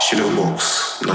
Shadowbox na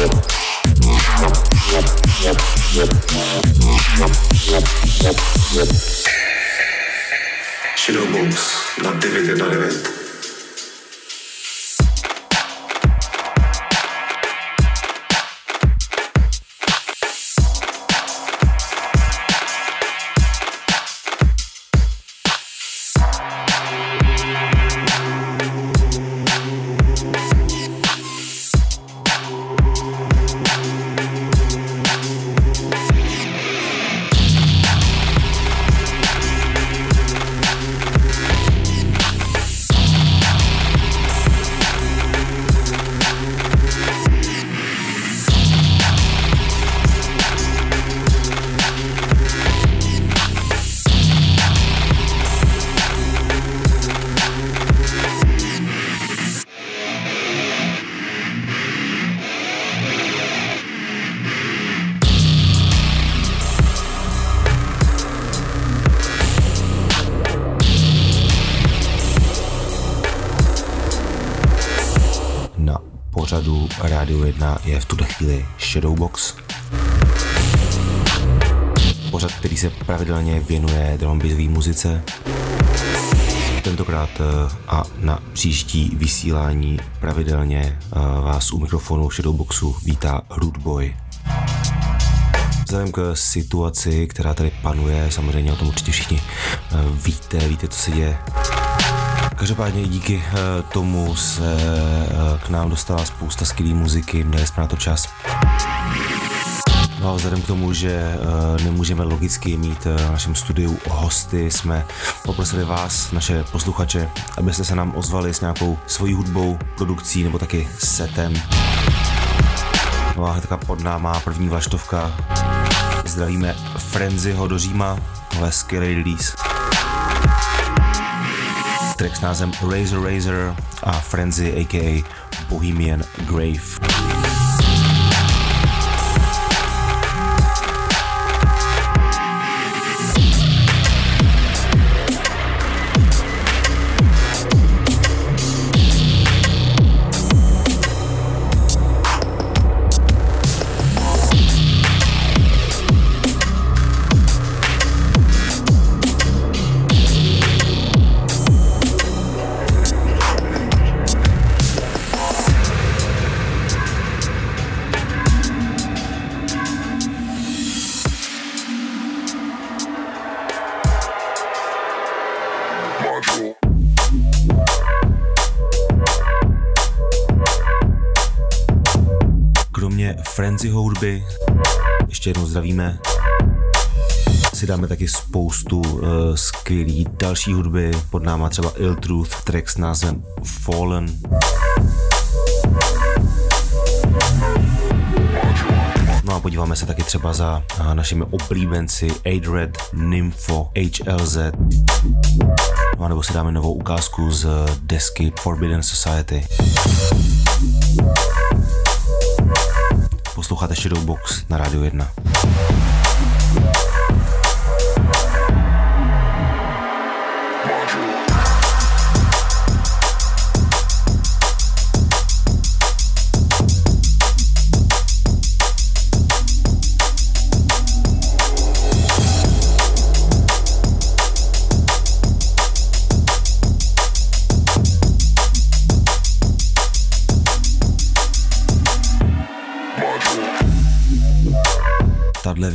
Yeah. Shadowbox na 919. Na 1 je v tuhle chvíli Shadowbox. Pořad, který se pravidelně věnuje drumbizové muzice. Tentokrát eh, a na příští vysílání pravidelně eh, vás u mikrofonu Shadowboxu vítá Root Boy. Vzhledem k situaci, která tady panuje, samozřejmě o tom určitě všichni eh, víte, víte, co se děje Každopádně díky eh, tomu se eh, k nám dostala spousta skvělé muziky, měli jsme na to čas. No a vzhledem k tomu, že eh, nemůžeme logicky mít v našem studiu hosty, jsme poprosili vás, naše posluchače, abyste se nám ozvali s nějakou svojí hudbou, produkcí nebo taky setem. No a hnedka pod náma první vlaštovka. Zdravíme Frenzyho do Říma, tohle skvělý release track s názvem Razor Razor a Frenzy aka Bohemian Grave. Frenzyho hudby, ještě jednou zdravíme, si dáme taky spoustu uh, skvělý další hudby, pod náma třeba Ill Truth, track s názvem Fallen. No a podíváme se taky třeba za uh, našimi oblíbenci Adred, Nympho, HLZ. No a nebo si dáme novou ukázku z desky Forbidden Society. Posloucháte Shadowbox na Radio 1.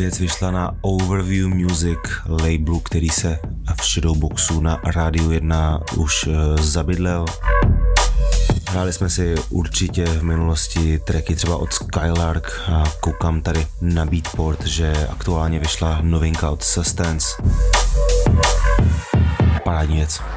věc vyšla na Overview Music labelu, který se v Shadowboxu na Rádiu 1 už uh, zabydlel. Hráli jsme si určitě v minulosti tracky třeba od Skylark a koukám tady na Beatport, že aktuálně vyšla novinka od Sustance. Parádní věc.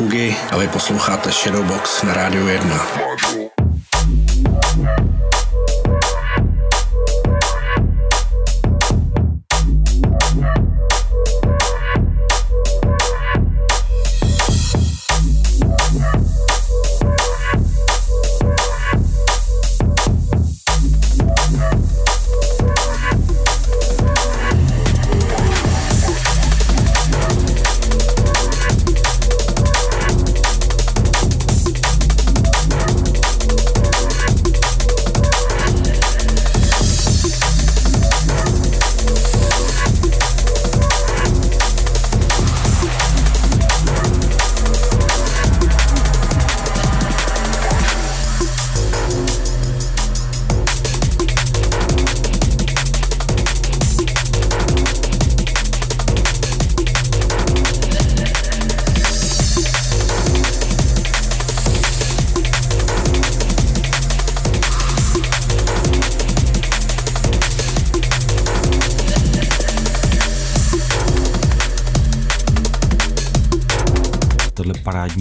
Kugi a vy posloucháte Shadowbox na Rádiu 1.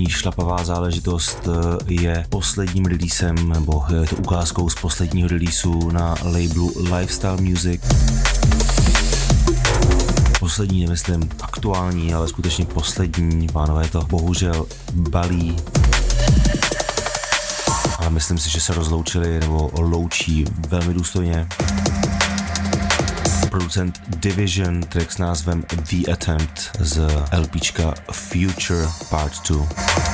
šlapavá záležitost eh, je posledním releasem, nebo je to ukázkou z posledního releaseu na labelu Lifestyle Music. Poslední, nemyslím aktuální, ale skutečně poslední, pánové to bohužel balí. A myslím si, že se rozloučili nebo loučí velmi důstojně producent Division, track s názvem The Attempt z LPčka Future Part 2.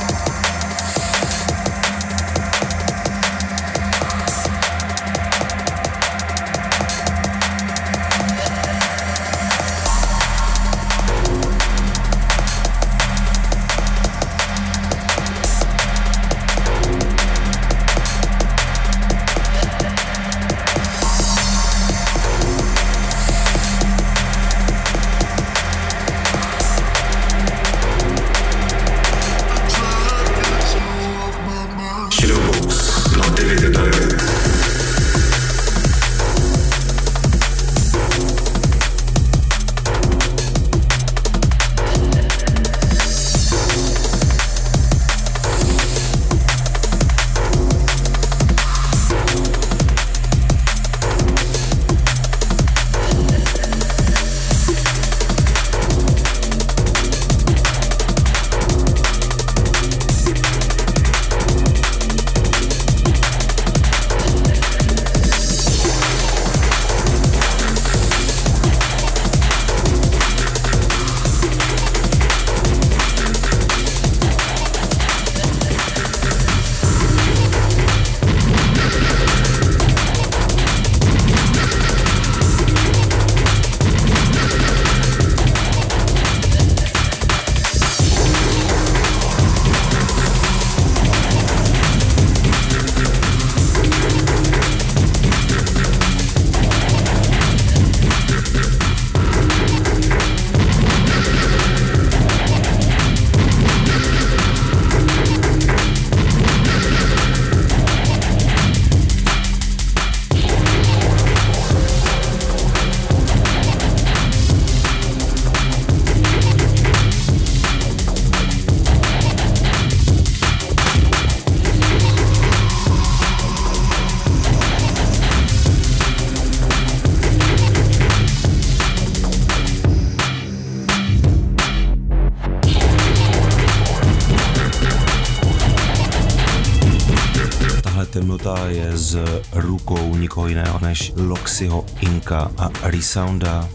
temnota je z rukou nikoho jiného než Loxiho Inka a Resounda.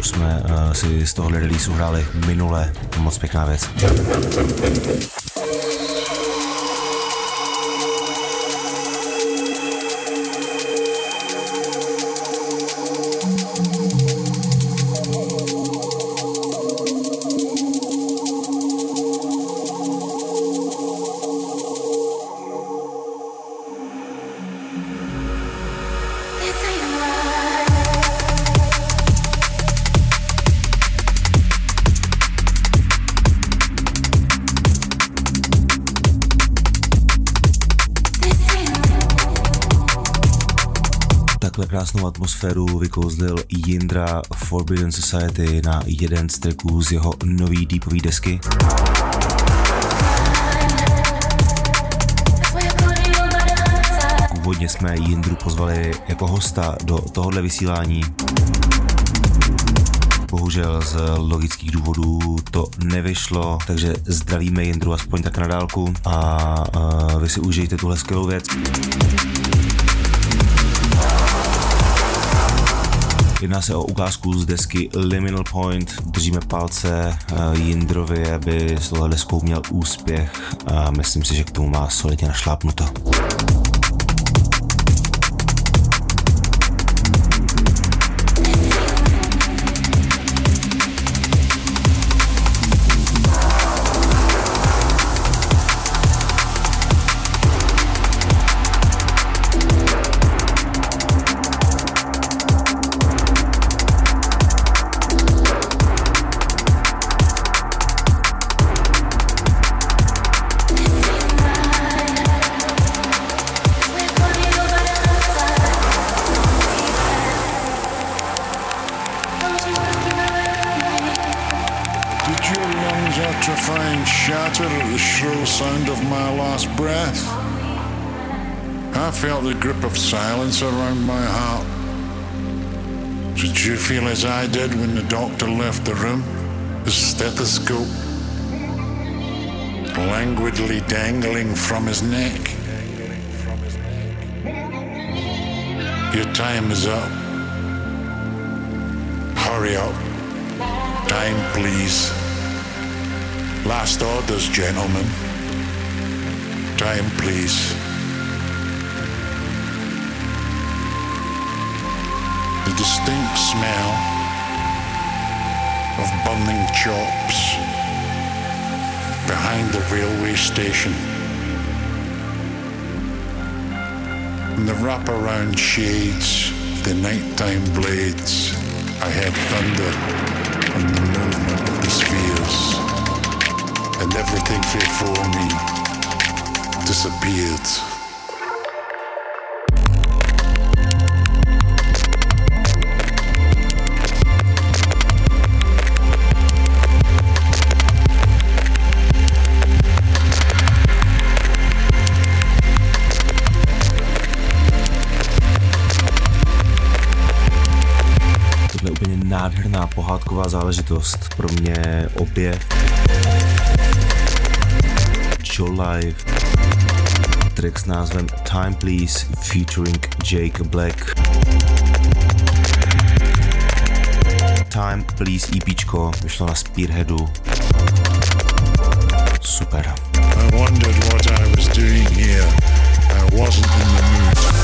Už jsme uh, si z tohohle releaseu hráli minule, moc pěkná věc. Atmosféru vykouzlil Jindra Forbidden Society na jeden z tracků z jeho nový deepový desky. Původně jsme Jindru pozvali jako hosta do tohohle vysílání. Bohužel z logických důvodů to nevyšlo, takže zdravíme Jindru aspoň tak na dálku a, vy si užijte tuhle skvělou věc. Jedná se o ukázku z desky Liminal Point. Držíme palce eh, Jindrovi, aby z tohle deskou měl úspěch a myslím si, že k tomu má solidně našlápnuto. Stethoscope languidly dangling from his neck. Your time is up. Hurry up. Time, please. Last orders, gentlemen. Time, please. the distinct smell of burning chops behind the railway station. In the wraparound shades the nighttime blades, I heard thunder and the movement of the spheres, and everything before me disappeared. Záležitost. Pro mě obě Joe Live track s názvem Time Please featuring Jake Black. Time Please EPčko vyšlo na Spearheadu. Super. I wondered what I was doing here. I wasn't in the mood.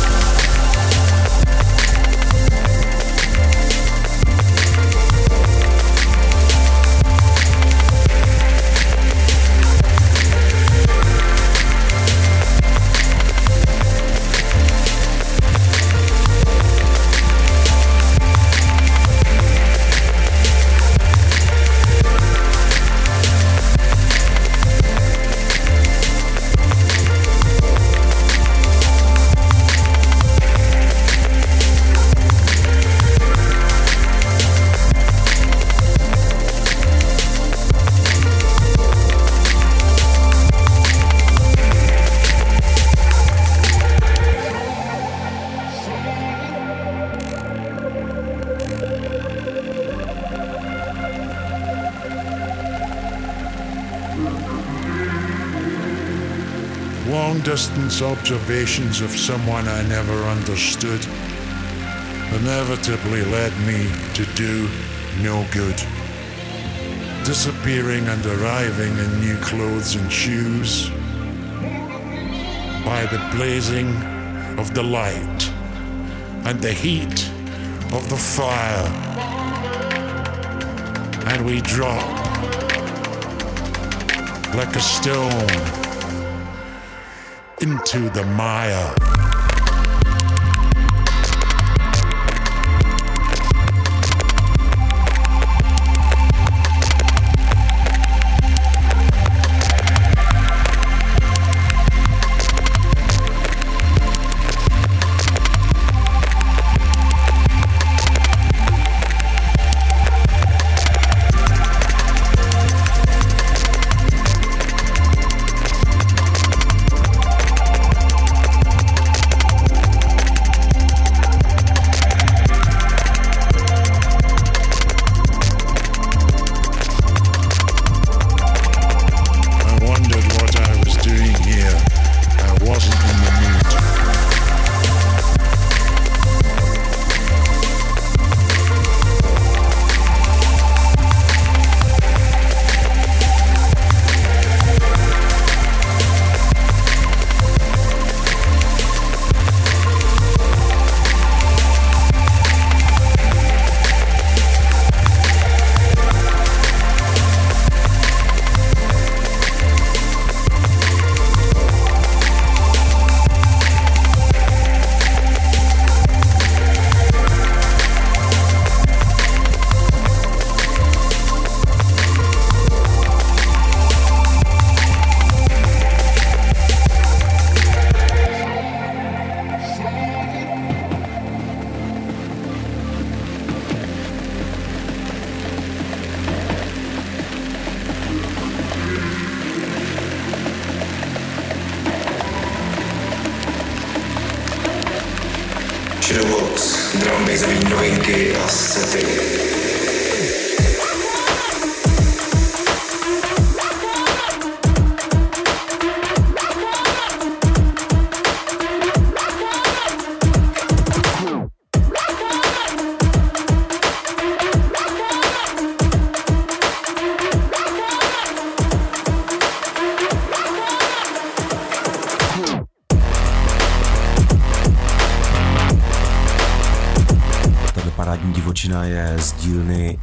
Observations of someone I never understood inevitably led me to do no good. Disappearing and arriving in new clothes and shoes by the blazing of the light and the heat of the fire. And we drop like a stone into the mire.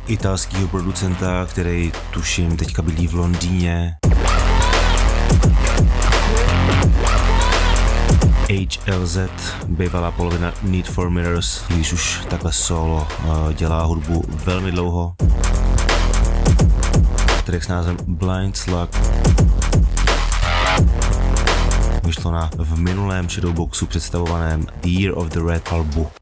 Italského producenta, který tuším teďka bydlí v Londýně. HLZ, bývalá polovina Need for Mirrors, když už takhle solo uh, dělá hudbu velmi dlouho. Track s názvem Blind Slug vyšlo na v minulém Shadowboxu představovaném The Year of the Red albu.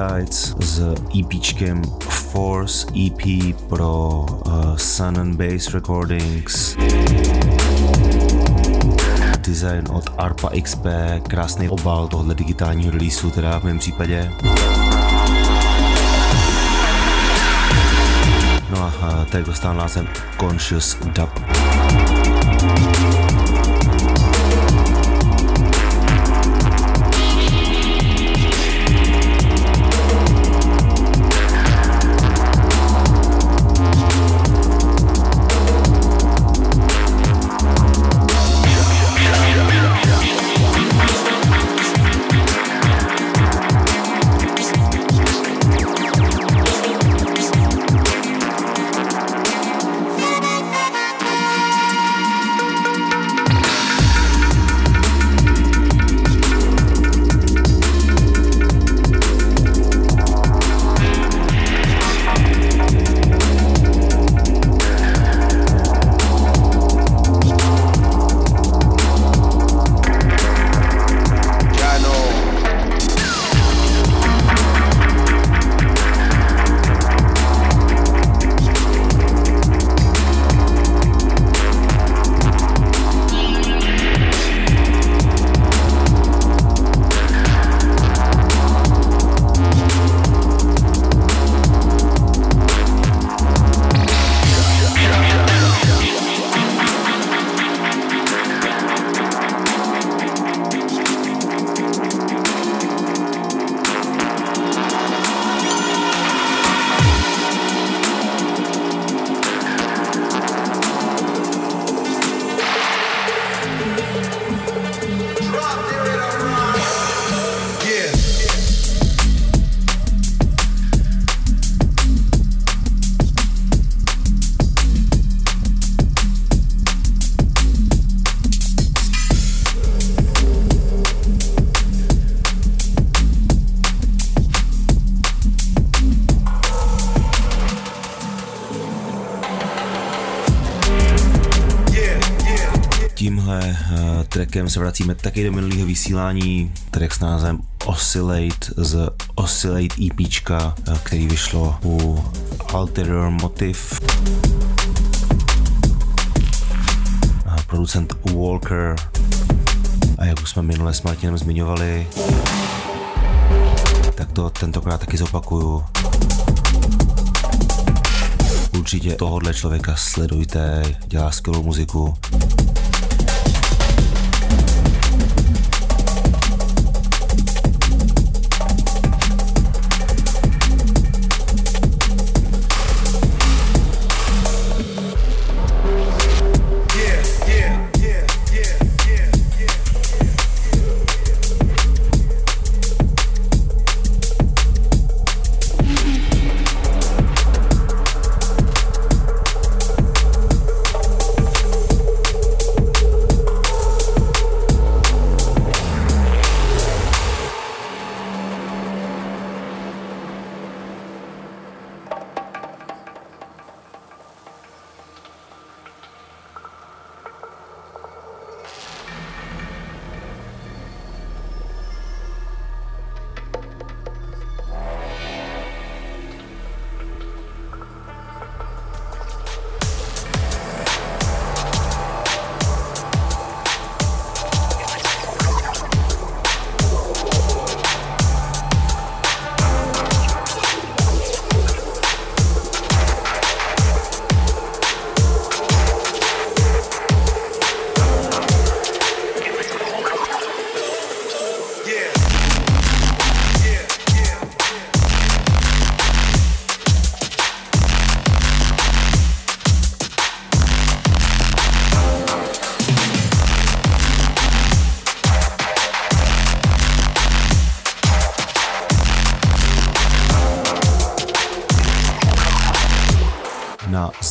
B-sides s EPčkem Force EP pro uh, Sun and Bass Recordings design od ARPA XP, krásný obal tohle digitálního releaseu, teda v mém případě. No a uh, tady dostal název Conscious Dub. Trackem se vracíme taky do minulého vysílání, track s názvem Oscillate z Oscillate EPčka, který vyšlo u Alterer Motive. Producent Walker a jak už jsme minule s Martinem zmiňovali, tak to tentokrát taky zopakuju. Určitě tohohle člověka sledujte, dělá skvělou muziku.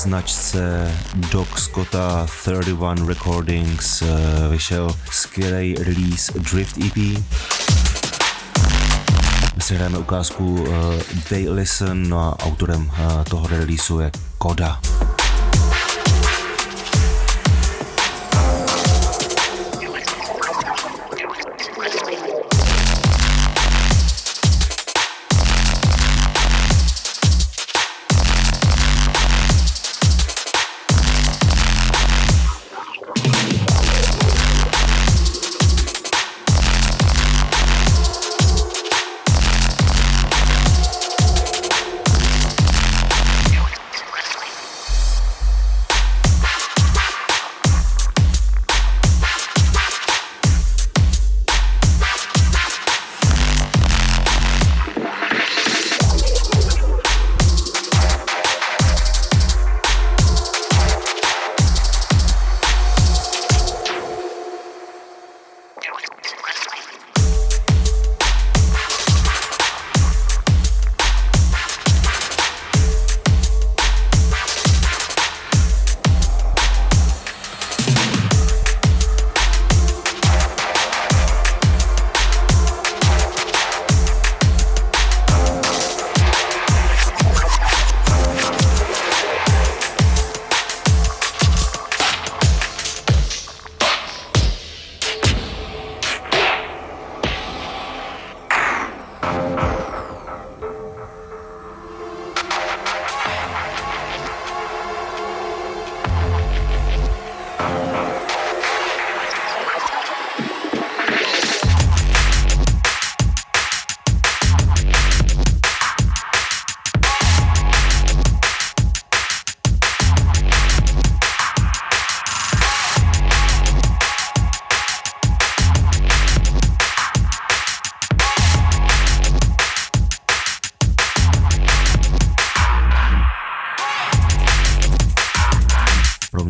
Značce Doc Scotta 31 Recordings eh, vyšel skvělý release Drift EP. My si hrajeme ukázku uh, They Listen no a autorem uh, toho releaseu je Koda.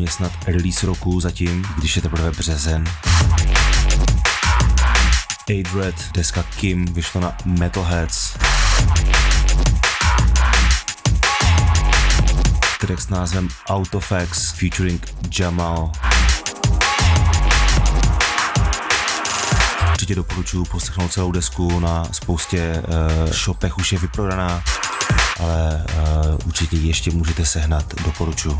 Snad release roku zatím, když je teprve březen. Adred, deska Kim, vyšla na Metalheads. Track s názvem Autofax featuring Jamal. Určitě doporučuji poslechnout celou desku, na spoustě uh, shopech už je vyprodaná, ale uh, určitě ještě můžete sehnat, doporučuji.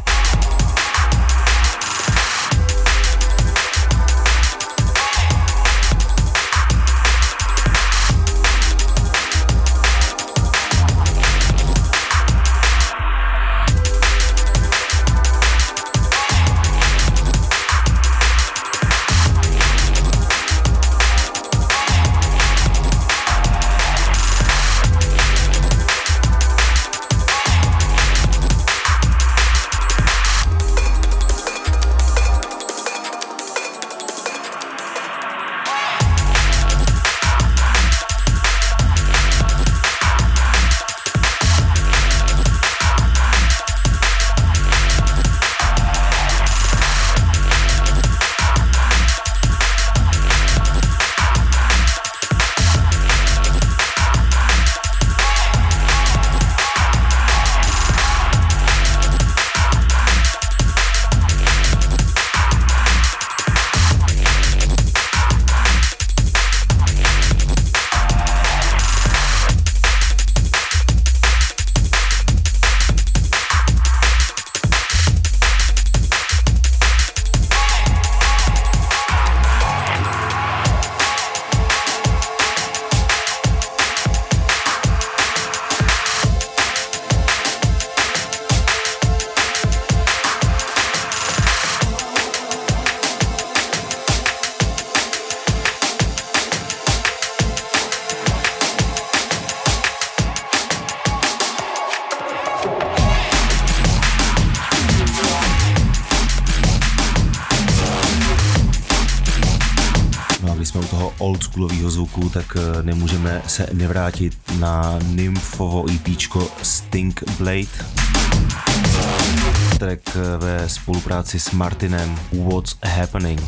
Oldschoolového zvuku, tak eh, nemůžeme se nevrátit na Nymphovo EP Stink Blade. Track eh, ve spolupráci s Martinem What's Happening.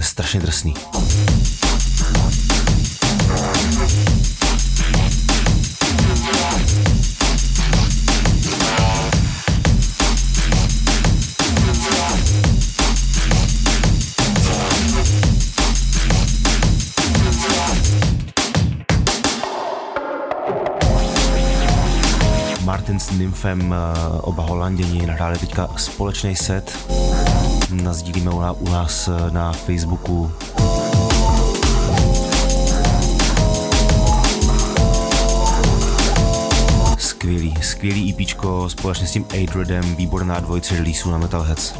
Strašně drsný. S Nymfem, eh, oba holanděni, nahráli teďka společný set. Nazdílíme u nás eh, na Facebooku. Skvělý, skvělý EPčko společně s tím Adredem, výborná dvojice releaseů na Metalheads.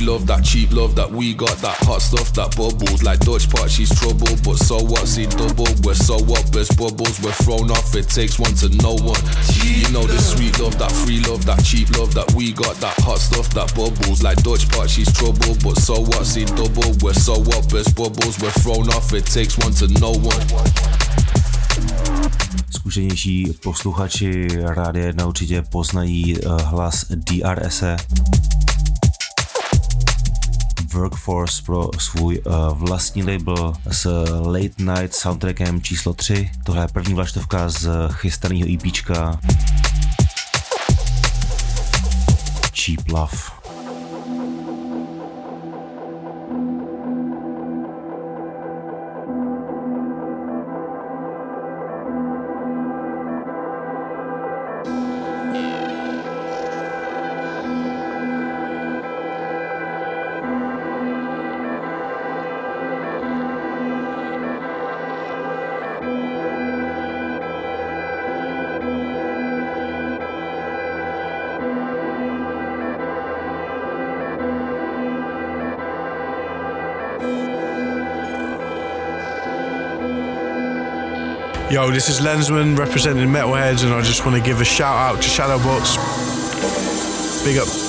Love, that cheap love that we got, that hot stuff that bubbles. Like Dutch pot, she's trouble, but so what? See double, we're so up as bubbles. We're thrown off, it takes one to know one. You know the sweet love, that free love, that cheap love that we got, that hot stuff that bubbles. Like Dutch pot, she's trouble, but so what? See double, we're so up as bubbles. We're thrown off, it takes one to know one. Zkušenější posluchači Rádia 1 určitě poznají hlas DRSe, Workforce pro svůj uh, vlastní label s Late Night soundtrackem číslo 3. Tohle je první vlaštovka z chystaného EPčka Cheap Love. This is Lensman representing Metalheads, and I just want to give a shout out to Shadowbox. Big up.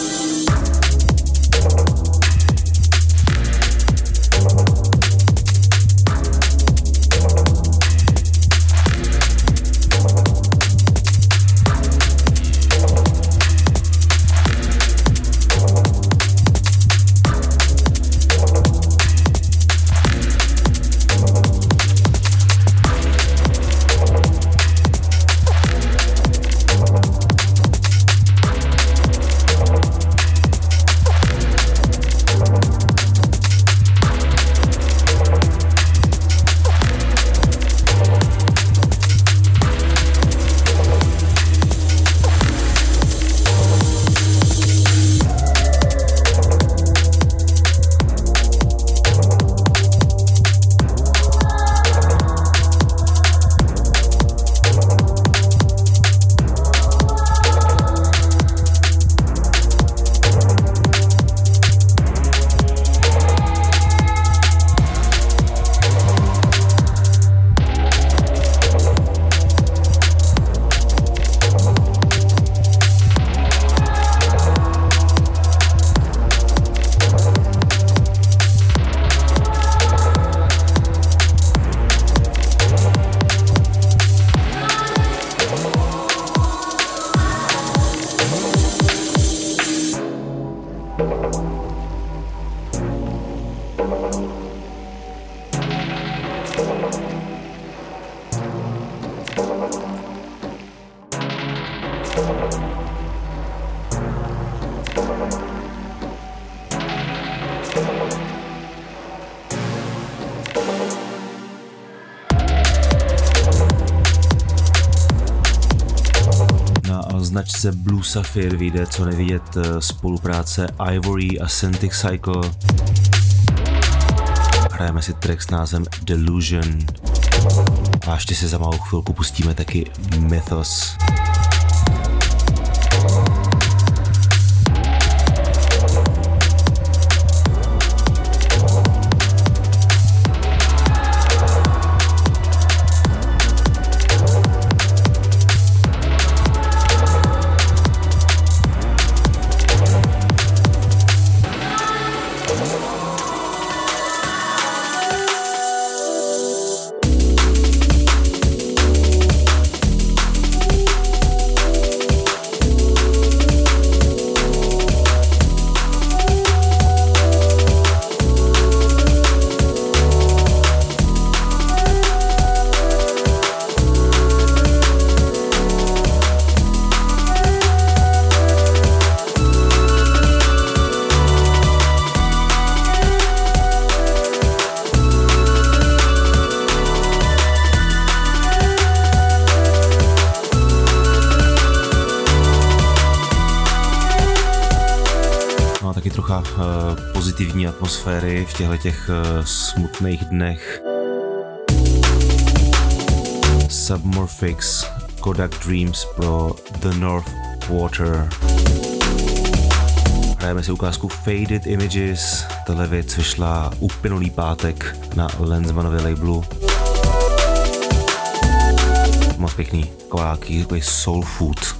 Blue Sapphire vyjde co nevidět eh, spolupráce Ivory a Centix Cycle. Hrajeme si track s názvem Delusion. A ještě si za malou chvilku pustíme taky Mythos. Pozitivní atmosféry v těchto těch uh, smutných dnech. Submorphix, Kodak Dreams pro The North Water. Hrajeme si ukázku Faded Images, tahle věc vyšla uplynulý pátek na Lensmanově labelu. Moc pěkný, takový soul food.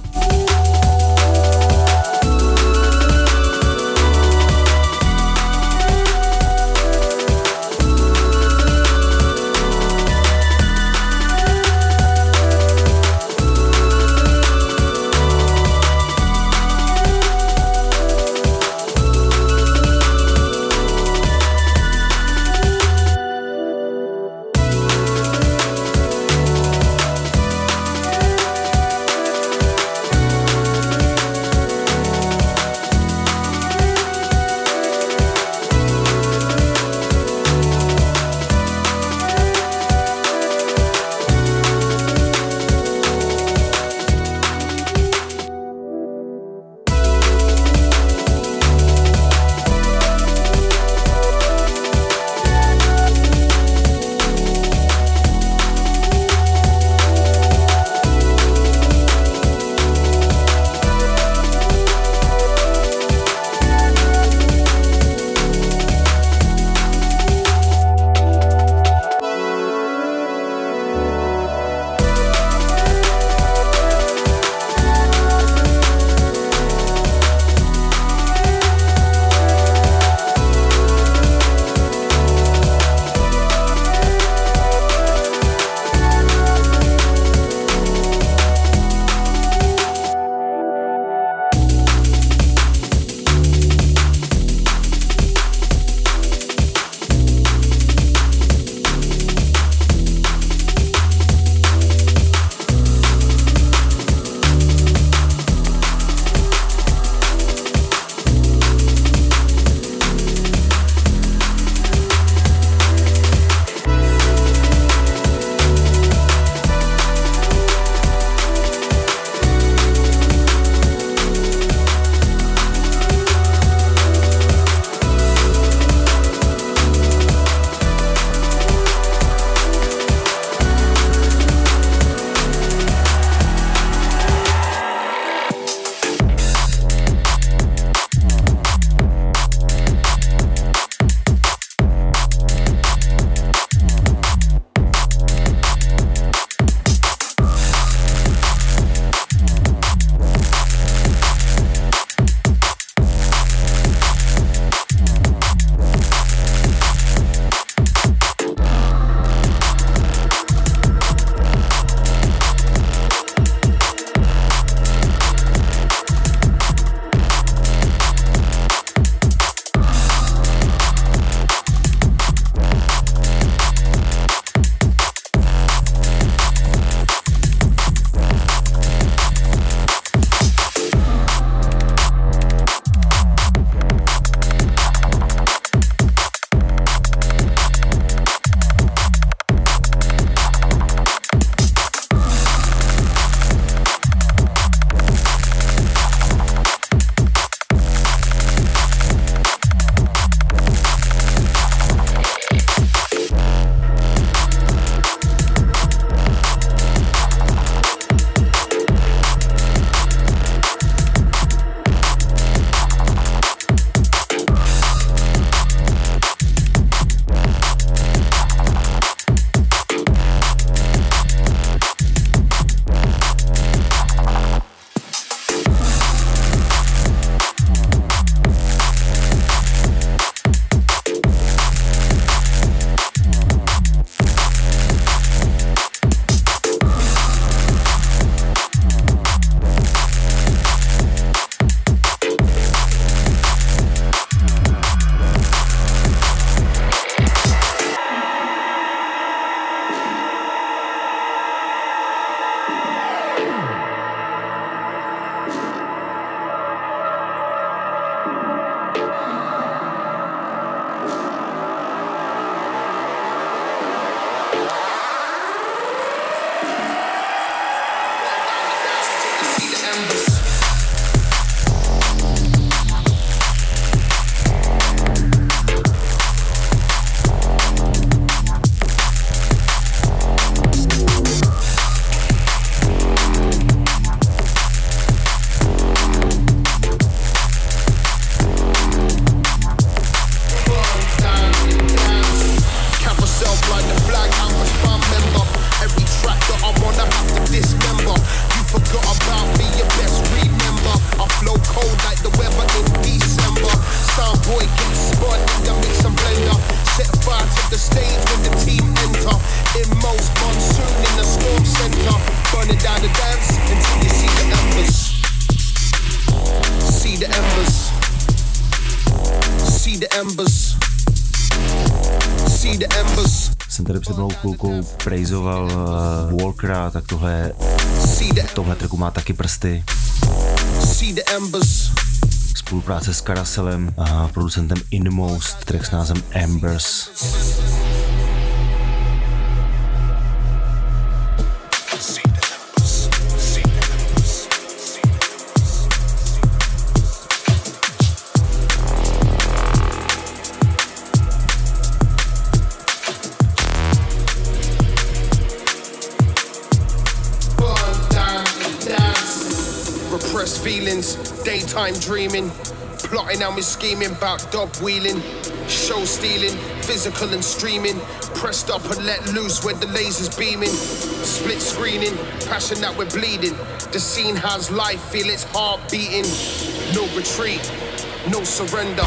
Tady před mnou chvilkou praizoval uh, Walkera, tak tohle, tohle tracku má taky prsty. Spolupráce s Karaselem a producentem Inmost, track s názvem Embers. Daytime dreaming. Plotting and we scheming about dog wheeling. Show stealing, physical and streaming. Pressed up and let loose where the laser's beaming. Split screening, passion that we're bleeding. The scene has life, feel its heart beating. No retreat, no surrender.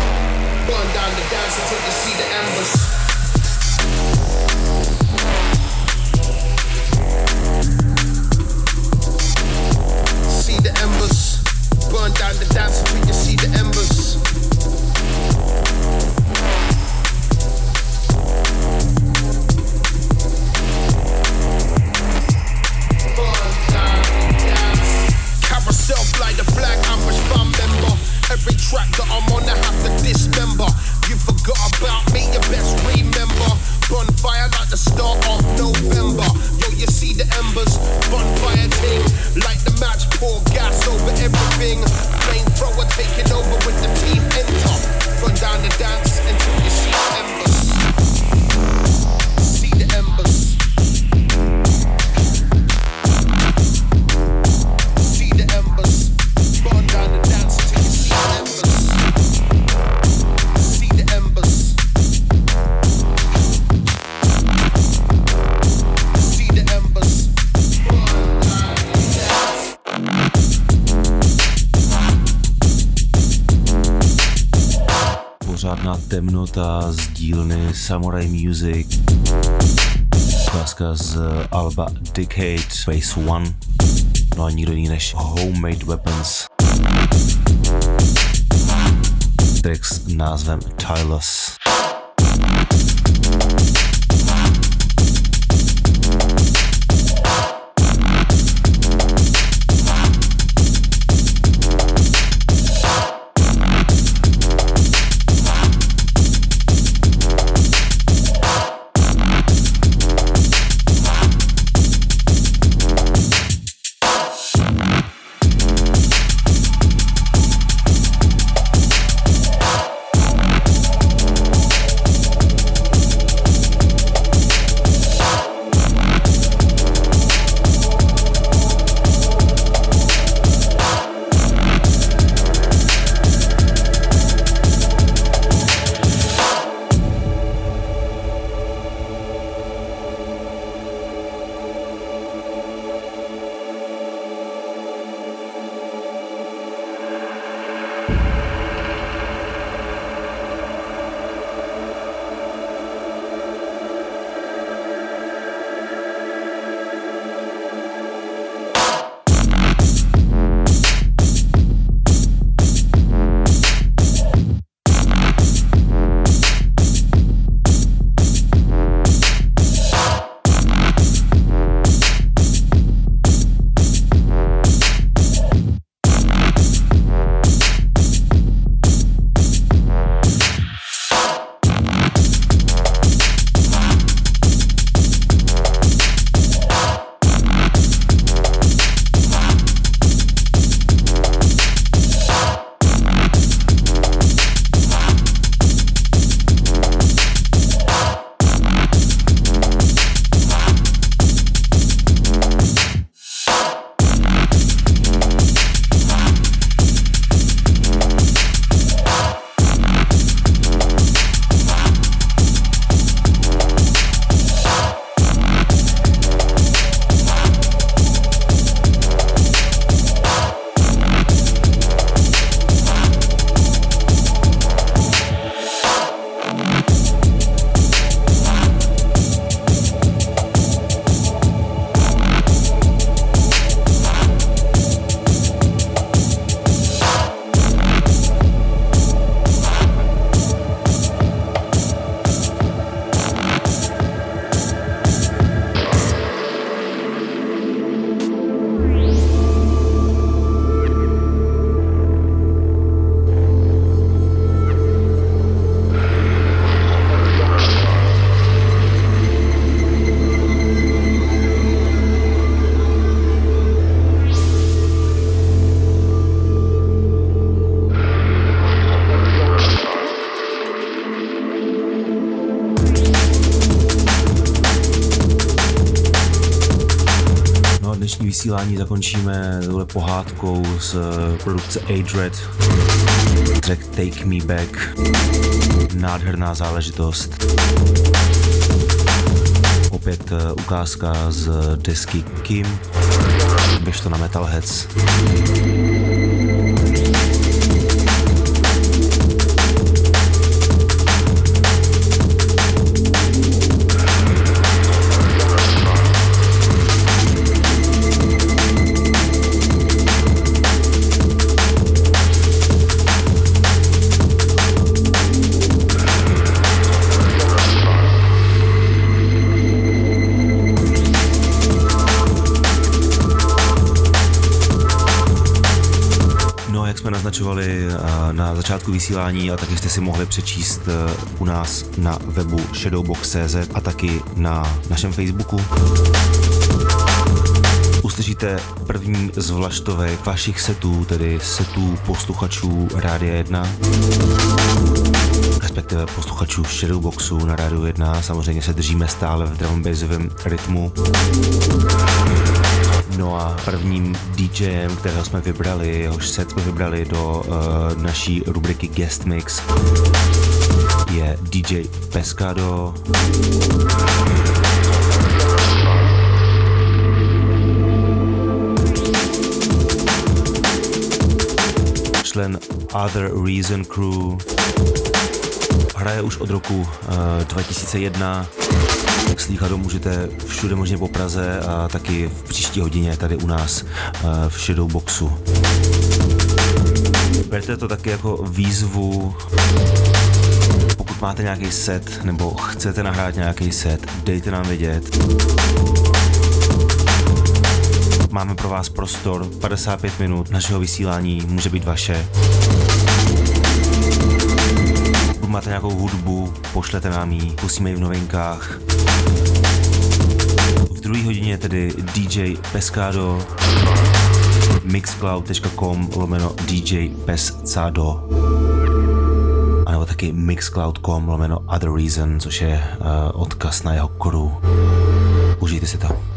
Burn down the dance until you see the embers. That's temnota z dílny Samurai Music. Ukázka z Alba Decade Phase 1. No a nikdo jiný než Homemade Weapons. Track s názvem Tylus. Vysílání zakončíme tohle pohádkou z produkce Adred. Track Take Me Back. Nádherná záležitost. Opět eh, ukázka z desky Kim. Běž to na Metalheads. Začátku vysílání a taky jste si mohli přečíst eh, u nás na webu shadowbox.cz a taky na našem Facebooku. Uslyšíte první z vlaštovek vašich setů, tedy setů posluchačů Rádia 1 respektive posluchačů Shadowboxu na Rádiu 1. Samozřejmě se držíme stále v drum rytmu. No a prvním DJem, kterého jsme vybrali, jehož set jsme vybrali do uh, naší rubriky Guest Mix, je DJ Pescado. člen Other Reason Crew. Hraje už od roku uh, 2001 Slýchat ho můžete všude možně po Praze a taky v příští hodině tady u nás eh, v Shadowboxu. Berte to taky jako výzvu pokud máte nějaký set nebo chcete nahrát nějaký set, dejte nám vědět. Máme pro vás prostor, 55 minut našeho vysílání může být vaše máte nějakou hudbu, pošlete nám ji, pustíme ji v novinkách. V druhé hodině tedy DJ Pescado, mixcloud.com lomeno DJ Pescado a nebo taky mixcloud.com lomeno Other Reason, což je uh, odkaz na jeho crew. Užijte si to.